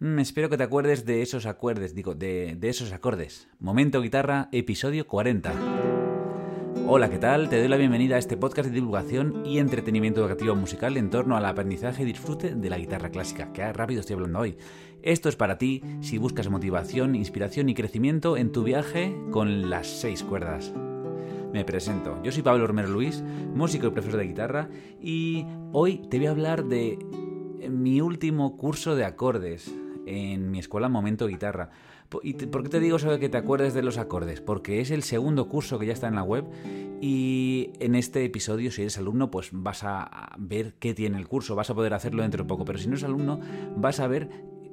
Mm, espero que te acuerdes de esos acordes, digo, de, de esos acordes. Momento Guitarra, episodio 40. Hola, ¿qué tal? Te doy la bienvenida a este podcast de divulgación y entretenimiento educativo musical en torno al aprendizaje y disfrute de la guitarra clásica. Qué rápido estoy hablando hoy. Esto es para ti si buscas motivación, inspiración y crecimiento en tu viaje con las seis cuerdas. Me presento, yo soy Pablo Romero Luis, músico y profesor de guitarra, y hoy te voy a hablar de mi último curso de acordes en mi escuela Momento Guitarra. ¿Y por qué te digo de que te acuerdes de los acordes? Porque es el segundo curso que ya está en la web y en este episodio, si eres alumno, pues vas a ver qué tiene el curso, vas a poder hacerlo dentro de poco, pero si no eres alumno, vas a ver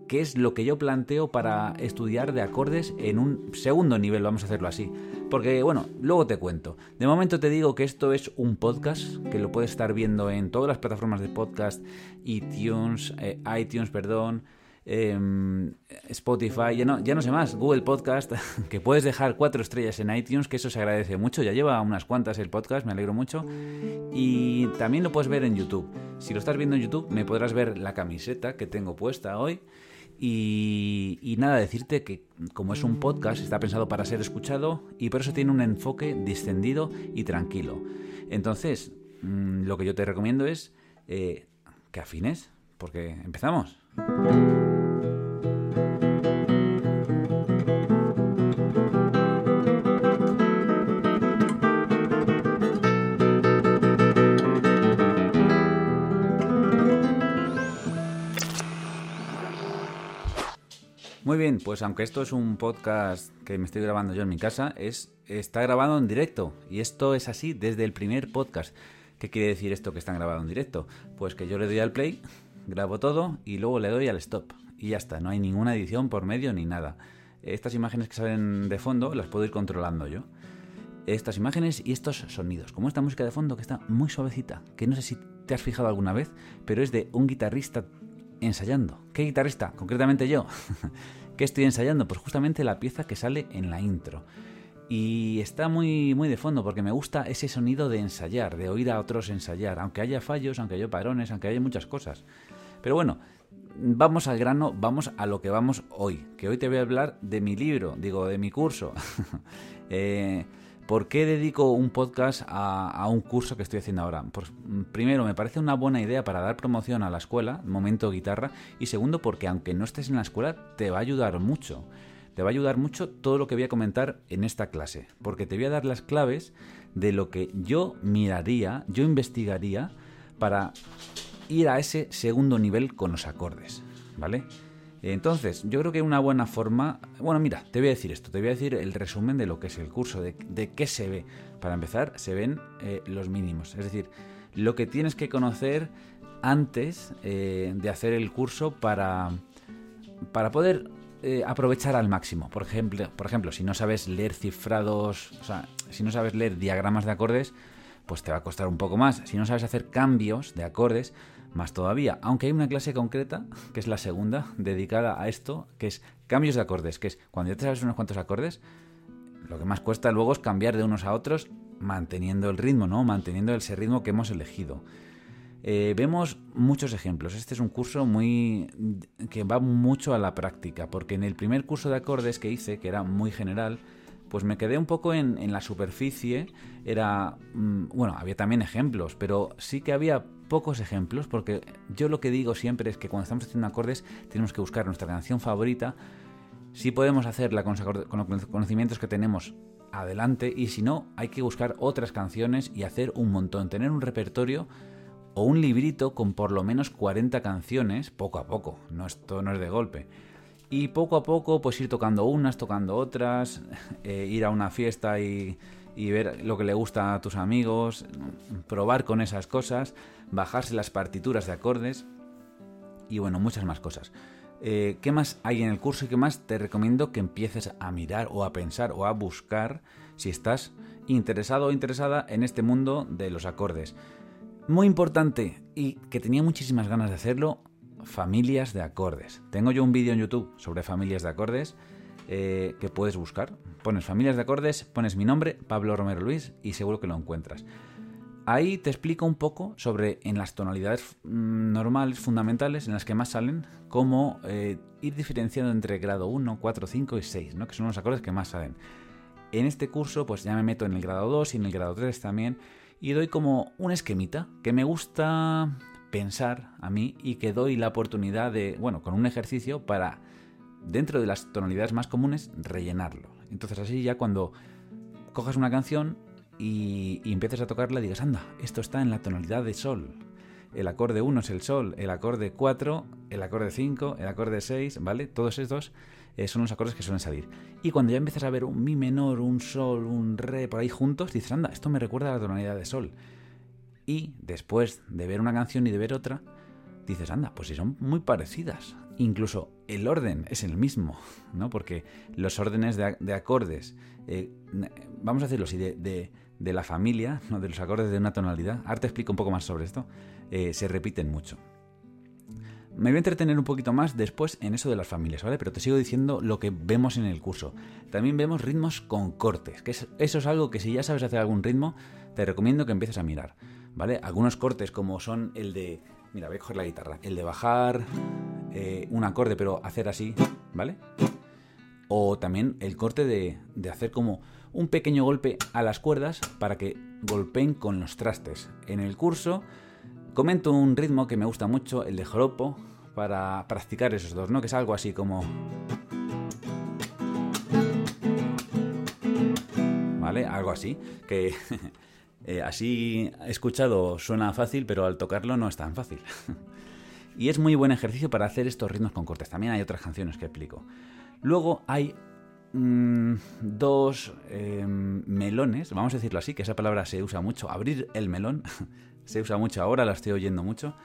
qué es lo que yo planteo para estudiar de acordes en un segundo nivel, vamos a hacerlo así. Porque, bueno, luego te cuento. De momento te digo que esto es un podcast, que lo puedes estar viendo en todas las plataformas de podcast, iTunes, eh, iTunes, perdón, Em, Spotify, ya no, ya no sé más, Google Podcast, que puedes dejar cuatro estrellas en iTunes, que eso se agradece mucho, ya lleva unas cuantas el podcast, me alegro mucho. Y también lo puedes ver en YouTube. Si lo estás viendo en YouTube, me podrás ver la camiseta que tengo puesta hoy. Y, nada, decirte que como es un podcast, está pensado para ser escuchado y por eso tiene un enfoque distendido y tranquilo. Entonces, mm, lo que yo te recomiendo es eh, que afines, porque empezamos. Muy bien, pues aunque esto es un podcast que me estoy grabando yo en mi casa, es, está grabado en directo. Y esto es así desde el primer podcast. ¿Qué quiere decir esto que está grabado en directo? Pues que yo le doy al play, grabo todo y luego le doy al stop. Y ya está, no hay ninguna edición por medio ni nada. Estas imágenes que salen de fondo las puedo ir controlando yo. Estas imágenes y estos sonidos, como esta música de fondo que está muy suavecita, que no sé si te has fijado alguna vez, pero es de un guitarrista ensayando. ¿Qué guitarrista? Concretamente yo. ¿Qué estoy ensayando? Pues justamente la pieza que sale en la intro. Y está muy, muy de fondo porque me gusta ese sonido de ensayar, de oír a otros ensayar, aunque haya fallos, aunque haya parones, aunque haya muchas cosas. Pero bueno, vamos al grano, vamos a lo que vamos hoy, que hoy te voy a hablar de mi libro, digo, de mi curso. eh, ¿Por qué dedico un podcast a, un curso que estoy haciendo ahora? Pues, primero, me parece una buena idea para dar promoción a la escuela, momento guitarra, y segundo, porque aunque no estés en la escuela, te va a ayudar mucho. Te va a ayudar mucho todo lo que voy a comentar en esta clase, porque te voy a dar las claves de lo que yo miraría, yo investigaría para ir a ese segundo nivel con los acordes, ¿vale? Entonces, yo creo que una buena forma... Bueno, mira, te voy a decir esto, te voy a decir el resumen de lo que es el curso, de, qué se ve. Para empezar, se ven eh, los mínimos, es decir, lo que tienes que conocer antes eh, de hacer el curso para, para poder eh, aprovechar al máximo. Por ejemplo, por ejemplo, si no sabes leer cifrados, o sea, si no sabes leer diagramas de acordes, pues te va a costar un poco más. Si no sabes hacer cambios de acordes, más todavía. Aunque hay una clase concreta, que es la segunda, dedicada a esto, que es cambios de acordes, que es cuando ya te sabes unos cuantos acordes, lo que más cuesta luego es cambiar de unos a otros manteniendo el ritmo, ¿no? Manteniendo ese ritmo que hemos elegido. Eh, vemos muchos ejemplos. Este es un curso muy que va mucho a la práctica, porque en el primer curso de acordes que hice, que era muy general, pues me quedé un poco en, la superficie. Era, mm, bueno, había también ejemplos, pero sí que había pocos ejemplos, porque yo lo que digo siempre es que cuando estamos haciendo acordes tenemos que buscar nuestra canción favorita. Si podemos hacerla con los conocimientos que tenemos, adelante, y si no, hay que buscar otras canciones y hacer un montón, tener un repertorio o un librito con por lo menos 40 canciones, poco a poco, no esto no es de golpe y poco a poco pues ir tocando unas, tocando otras, eh, ir a una fiesta y, ver lo que le gusta a tus amigos, probar con esas cosas, bajarse las partituras de acordes y bueno, muchas más cosas. Eh, ¿Qué más hay en el curso y qué más te recomiendo que empieces a mirar o a pensar o a buscar si estás interesado o interesada en este mundo de los acordes? Muy importante y que tenía muchísimas ganas de hacerlo, familias de acordes. Tengo yo un vídeo en YouTube sobre familias de acordes eh, que puedes buscar. Pones familias de acordes, pones mi nombre, Pablo Romero Luis, y seguro que lo encuentras. Ahí te explico un poco sobre en las tonalidades mm, normales, fundamentales, en las que más salen, cómo eh, ir diferenciando entre grado 1, 4, 5 y 6, ¿no? que son los acordes que más salen. En este curso pues ya me meto en el grado 2 y en el grado 3 también y doy como un esquemita que me gusta pensar a mí y que doy la oportunidad de, bueno, con un ejercicio para, dentro de las tonalidades más comunes, rellenarlo. Entonces así ya cuando cojas una canción y, y empieces a tocarla digas, anda, esto está en la tonalidad de sol. El acorde 1 es el sol, el acorde 4, el acorde 5, el acorde 6, ¿vale? Todos estos eh, son los acordes que suelen salir. Y cuando ya empiezas a ver un mi menor, un sol, un re por ahí juntos, dices, anda, esto me recuerda a la tonalidad de sol. Y después de ver una canción y de ver otra, dices, anda, pues si son muy parecidas. Incluso el orden es el mismo, ¿no? Porque los órdenes de, acordes, eh, vamos a decirlo así, de, la familia, de los acordes de una tonalidad, ahora te explico un poco más sobre esto, eh, se repiten mucho. Me voy a entretener un poquito más después en eso de las familias, ¿vale? Pero te sigo diciendo lo que vemos en el curso. También vemos ritmos con cortes, que eso es algo que si ya sabes hacer algún ritmo, te recomiendo que empieces a mirar, ¿vale? Algunos cortes como son el de... Mira, voy a coger la guitarra. El de bajar eh, un acorde pero hacer así, ¿vale? O también el corte de, de hacer como un pequeño golpe a las cuerdas para que golpeen con los trastes. En el curso Comento un ritmo que me gusta mucho, el de joropo, para practicar esos dos, ¿no? Que es algo así como... ¿Vale? Algo así, que eh, así escuchado suena fácil, pero al tocarlo no es tan fácil. y es muy buen ejercicio para hacer estos ritmos con cortes. También hay otras canciones que explico. Luego hay mm, dos em, melones, vamos a decirlo así, que esa palabra se usa mucho, abrir el melón. se usa mucho ahora, la estoy oyendo mucho,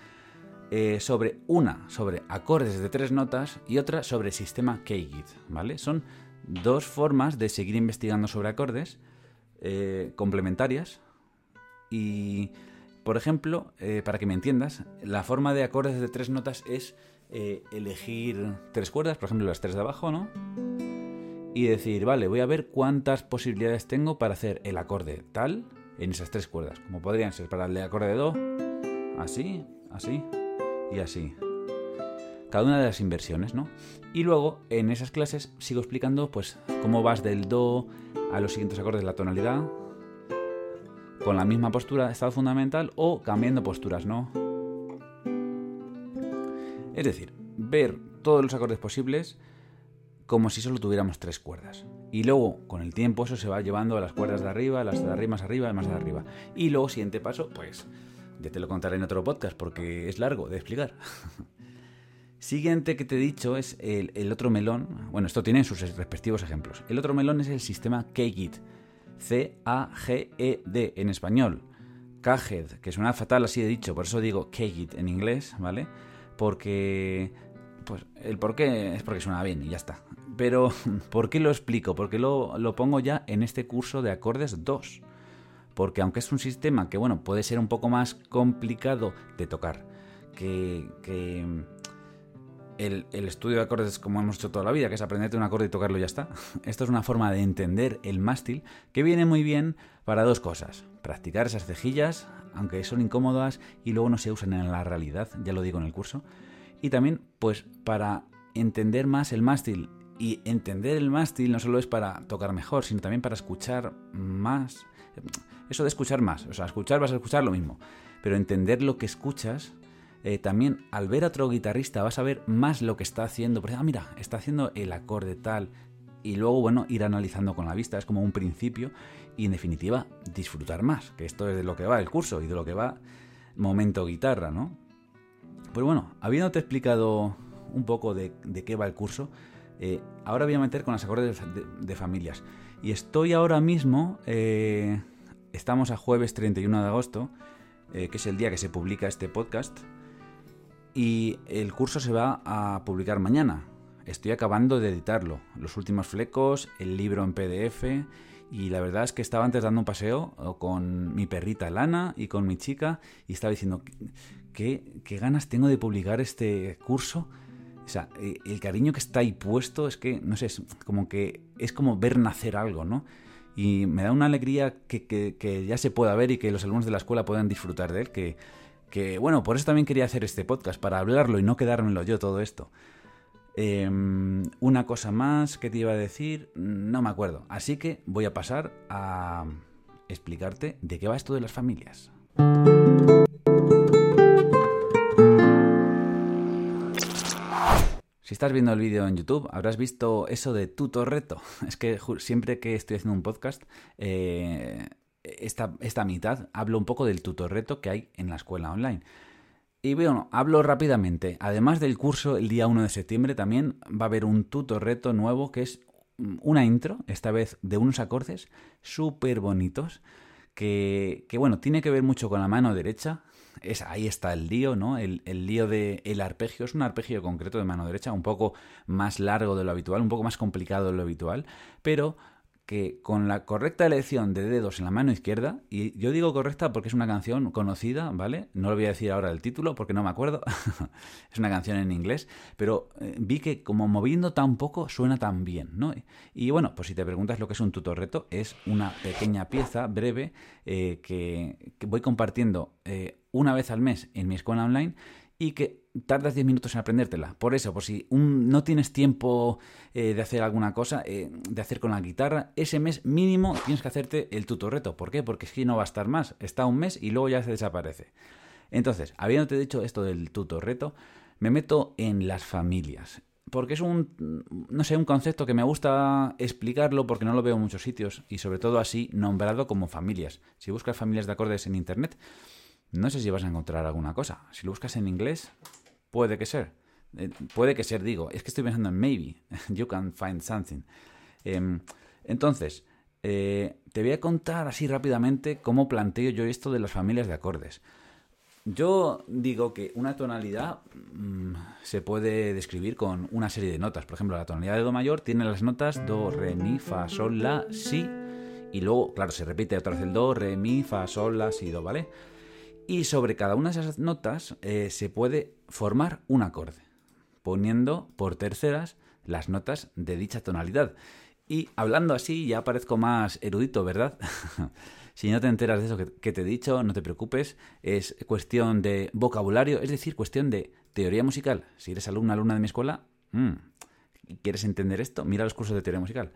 eh, sobre una sobre acordes de tres notas y otra sobre sistema K-Git, ¿vale? Son dos formas de seguir investigando sobre acordes eh, complementarias y, por ejemplo, eh, para que me entiendas, la forma de acordes de tres notas es elegir tres cuerdas, por ejemplo las tres de abajo, ¿no? Y decir, vale, voy a ver cuántas posibilidades tengo para hacer el acorde tal, en esas tres cuerdas, como podrían ser para el de acorde de Do, así, así y así. Cada una de las inversiones, ¿no? Y luego en esas clases sigo explicando pues cómo vas del Do a los siguientes acordes de la tonalidad con la misma postura de estado fundamental o cambiando posturas, ¿no? Es decir, ver todos los acordes posibles como si solo tuviéramos tres cuerdas. Y luego, con el tiempo, eso se va llevando a las cuerdas de arriba, a las de arriba más arriba, más de arriba. Y luego, siguiente paso, pues ya te lo contaré en otro podcast porque es largo de explicar. Siguiente que te he dicho es el, otro melón. Bueno, esto tiene sus respectivos ejemplos. El otro melón es el sistema KGIT. C-A-G-E-D en español. Caged, que suena fatal así de dicho, por eso digo KGIT en inglés, ¿vale? Porque pues el por qué es porque suena bien y ya está. Pero, ¿por qué lo explico? Porque lo, lo pongo ya en este curso de acordes 2. Porque aunque es un sistema que, bueno, puede ser un poco más complicado de tocar, que, que el, estudio de acordes como hemos hecho toda la vida, que es aprenderte un acorde y tocarlo y ya está. Esto es una forma de entender el mástil que viene muy bien para dos cosas. Practicar esas cejillas, aunque son incómodas y luego no se usan en la realidad, ya lo digo en el curso. Y también, pues, para entender más el mástil. Y entender el mástil no solo es para tocar mejor, sino también para escuchar más. Eso de escuchar más. O sea, escuchar vas a escuchar lo mismo. Pero entender lo que escuchas, eh, también al ver a otro guitarrista vas a ver más lo que está haciendo. Por ejemplo, ah, mira, está haciendo el acorde tal. Y luego, bueno, ir analizando con la vista. Es como un principio. Y en definitiva, disfrutar más. Que esto es de lo que va el curso y de lo que va momento guitarra, ¿no? Pues bueno, habiéndote explicado un poco de, qué va el curso, eh, ahora voy a meter con las acordes de, familias. Y estoy ahora mismo, eh, estamos a jueves 31 de agosto, que es el día que se publica este podcast, y el curso se va a publicar mañana. Estoy acabando de editarlo, los últimos flecos, el libro en PDF, y la verdad es que estaba antes dando un paseo con mi perrita Lana y con mi chica, y estaba diciendo, qué, ganas tengo de publicar este curso. O sea, eh, el cariño que está ahí puesto es que, no sé, es como que es como ver nacer algo, ¿no? y me da una alegría que, que, ya se pueda ver y que los alumnos de la escuela puedan disfrutar de él, que, que bueno, por eso también quería hacer este podcast, para hablarlo y no quedármelo yo todo esto. Em, una cosa más que te iba a decir, no me acuerdo. Así que voy a pasar a explicarte de qué va esto de las familias. Si estás viendo el vídeo en YouTube, habrás visto eso de tutor reto. Es que siempre que estoy haciendo un podcast, eh, esta, esta, mitad hablo un poco del tutor reto que hay en la escuela online. Y bueno, hablo rápidamente. Además del curso, el día 1 de septiembre también va a haber un tutor reto nuevo que es una intro, esta vez de unos acordes súper bonitos, que, que, bueno, tiene que ver mucho con la mano derecha, es, ahí está el lío, ¿no? El, lío del el arpegio es un arpegio concreto de mano derecha, un poco más largo de lo habitual, un poco más complicado de lo habitual, pero que con la correcta elección de dedos en la mano izquierda, y yo digo correcta porque es una canción conocida, ¿vale? No lo voy a decir ahora el título porque no me acuerdo, es una canción en inglés, pero eh, vi que como moviendo tan poco suena tan bien, ¿no? Y bueno, pues si te preguntas lo que es un tutor reto, es una pequeña pieza breve eh, que, voy compartiendo eh, una vez al mes en mi escuela online y que tardas 10 minutos en aprendértela. Por eso, por si no tienes tiempo eh, de hacer alguna cosa, eh, de hacer con la guitarra, ese mes mínimo tienes que hacerte el tutorreto. ¿Por qué? Porque es que no va a estar más. Está un mes y luego ya se desaparece. Entonces, habiéndote dicho esto del tutorreto, me meto en las familias. Porque es un, no sé, un concepto que me gusta explicarlo porque no lo veo en muchos sitios y sobre todo así nombrado como familias. Si buscas familias de acordes en Internet, no sé si vas a encontrar alguna cosa. Si lo buscas en inglés, puede que ser. Eh, puede que ser, digo. Es que estoy pensando en maybe. You can find something. Em, entonces, eh, te voy a contar así rápidamente cómo planteo yo esto de las familias de acordes. Yo digo que una tonalidad mm, se puede describir con una serie de notas. Por ejemplo, la tonalidad de Do mayor tiene las notas Do, Re, Mi, Fa, Sol, La, Si. Y luego, claro, se repite otra vez el Do, Re, Mi, Fa, Sol, La, Si, Do, ¿vale? Y sobre cada una de esas notas eh, se puede formar un acorde, poniendo por terceras las notas de dicha tonalidad. Y hablando así ya parezco más erudito, ¿verdad? si no te enteras de eso que, te he dicho, no te preocupes, es cuestión de vocabulario, es decir, cuestión de teoría musical. Si eres alumna, alumna de mi escuela, mm, ¿quieres entender esto? Mira los cursos de teoría musical.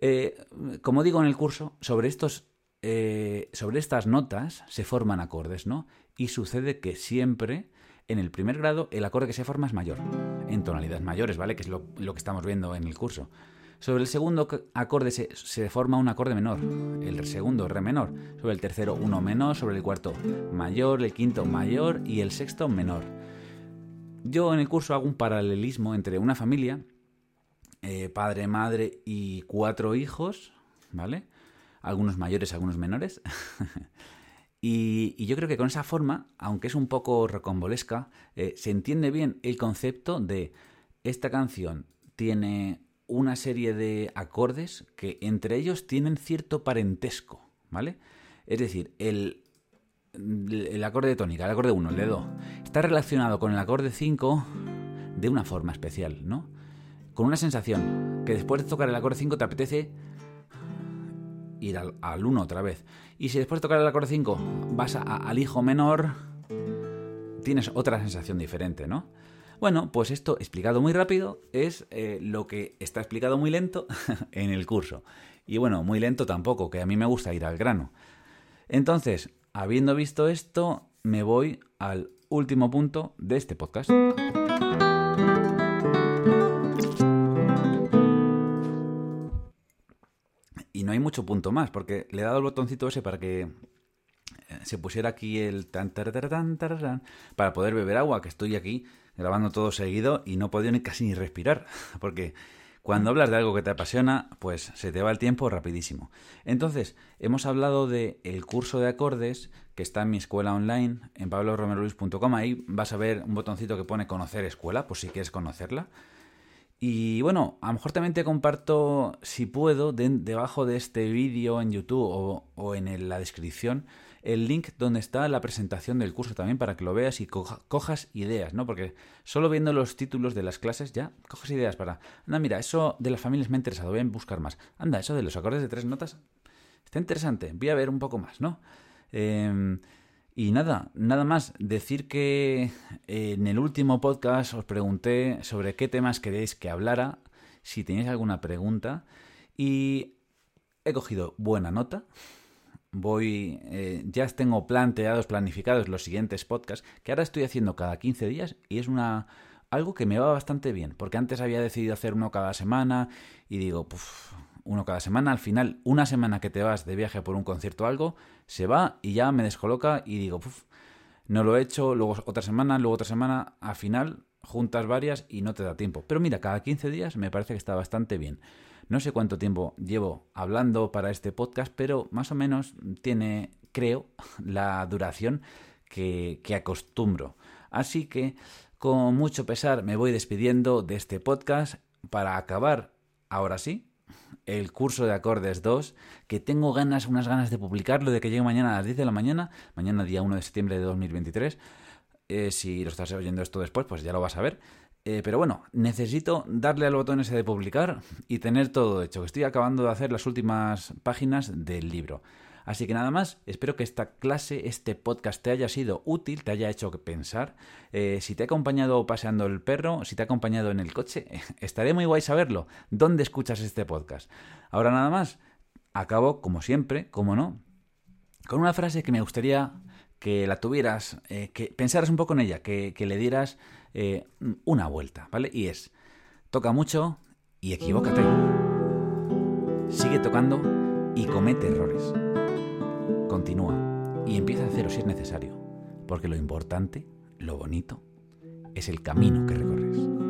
Eh, como digo en el curso, sobre estos eh, sobre estas notas se forman acordes, ¿no? Y sucede que siempre en el primer grado el acorde que se forma es mayor, en tonalidades mayores, ¿vale? Que es lo, que estamos viendo en el curso. Sobre el segundo acorde se, forma un acorde menor, el segundo re menor, sobre el tercero uno menor, sobre el cuarto mayor, el quinto mayor y el sexto menor. Yo en el curso hago un paralelismo entre una familia, eh, padre, madre y cuatro hijos, ¿vale? Algunos mayores, algunos menores. y, yo creo que con esa forma, aunque es un poco rocambolesca, eh, se entiende bien el concepto de esta canción tiene una serie de acordes que entre ellos tienen cierto parentesco, ¿vale? Es decir, el, el acorde tónica, el acorde 1, el de Do, está relacionado con el acorde 5 de una forma especial, ¿no? Con una sensación que después de tocar el acorde 5 te apetece ir al, 1 otra vez. Y si después de tocar el acorde 5 vas al hijo menor, tienes otra sensación diferente, ¿no? Bueno, pues esto explicado muy rápido es eh, lo que está explicado muy lento en el curso. Y bueno, muy lento tampoco, que a mí me gusta ir al grano. Entonces, habiendo visto esto, me voy al último punto de este podcast. Y no hay mucho punto más, porque le he dado el botoncito ese para que eh, se pusiera aquí el tan, tan, para poder beber agua, que estoy aquí grabando todo seguido y no he podido ni casi ni respirar, porque cuando hablas de algo que te apasiona, pues se te va el tiempo rapidísimo. Entonces, hemos hablado del el curso de acordes que está en mi escuela online, en pabloromeroluis.com. Ahí vas a ver un botoncito que pone conocer escuela, por si quieres conocerla. Y bueno, a lo mejor también te comparto, si puedo, debajo de este vídeo en YouTube o, en la descripción, el link donde está la presentación del curso también para que lo veas y cojas ideas, ¿no? Porque solo viendo los títulos de las clases ya coges ideas para, anda, mira, eso de las familias me ha interesado, voy a buscar más. Anda, eso de los acordes de tres notas está interesante, voy a ver un poco más, ¿no? Em, y nada, nada más decir que en el último podcast os pregunté sobre qué temas queréis que hablara, si tenéis alguna pregunta, y he cogido buena nota. Voy, eh, ya tengo planteados, planificados los siguientes podcasts, que ahora estoy haciendo cada 15 días y es una algo que me va bastante bien, porque antes había decidido hacer uno cada semana y digo, uno cada semana, al final, una semana que te vas de viaje por un concierto o algo, se va y ya me descoloca y digo, no lo he hecho, luego otra semana, luego otra semana, al final juntas varias y no te da tiempo. Pero mira, cada 15 días me parece que está bastante bien. No sé cuánto tiempo llevo hablando para este podcast, pero más o menos tiene, creo, la duración que, que acostumbro. Así que, con mucho pesar, me voy despidiendo de este podcast para acabar, ahora sí, el curso de acordes 2, que tengo ganas, unas ganas de publicarlo, de que llegue mañana a las 10 de la mañana, mañana día 1 de septiembre de 2023. Eh, si lo estás oyendo esto después, pues ya lo vas a ver. Eh, pero bueno, necesito darle al botón ese de publicar y tener todo hecho. Estoy acabando de hacer las últimas páginas del libro. Así que nada más, espero que esta clase, este podcast te haya sido útil, te haya hecho pensar. Eh, si te ha acompañado paseando el perro, si te ha acompañado en el coche, estaré muy guay saberlo. ¿Dónde escuchas este podcast? Ahora nada más, acabo, como siempre, como no, con una frase que me gustaría que la tuvieras, eh, que pensaras un poco en ella, que, le dieras eh, una vuelta, ¿vale? Y es, toca mucho y equivócate. Sigue tocando y comete errores. Continúa y empieza a cero si es necesario, porque lo importante, lo bonito, es el camino que recorres.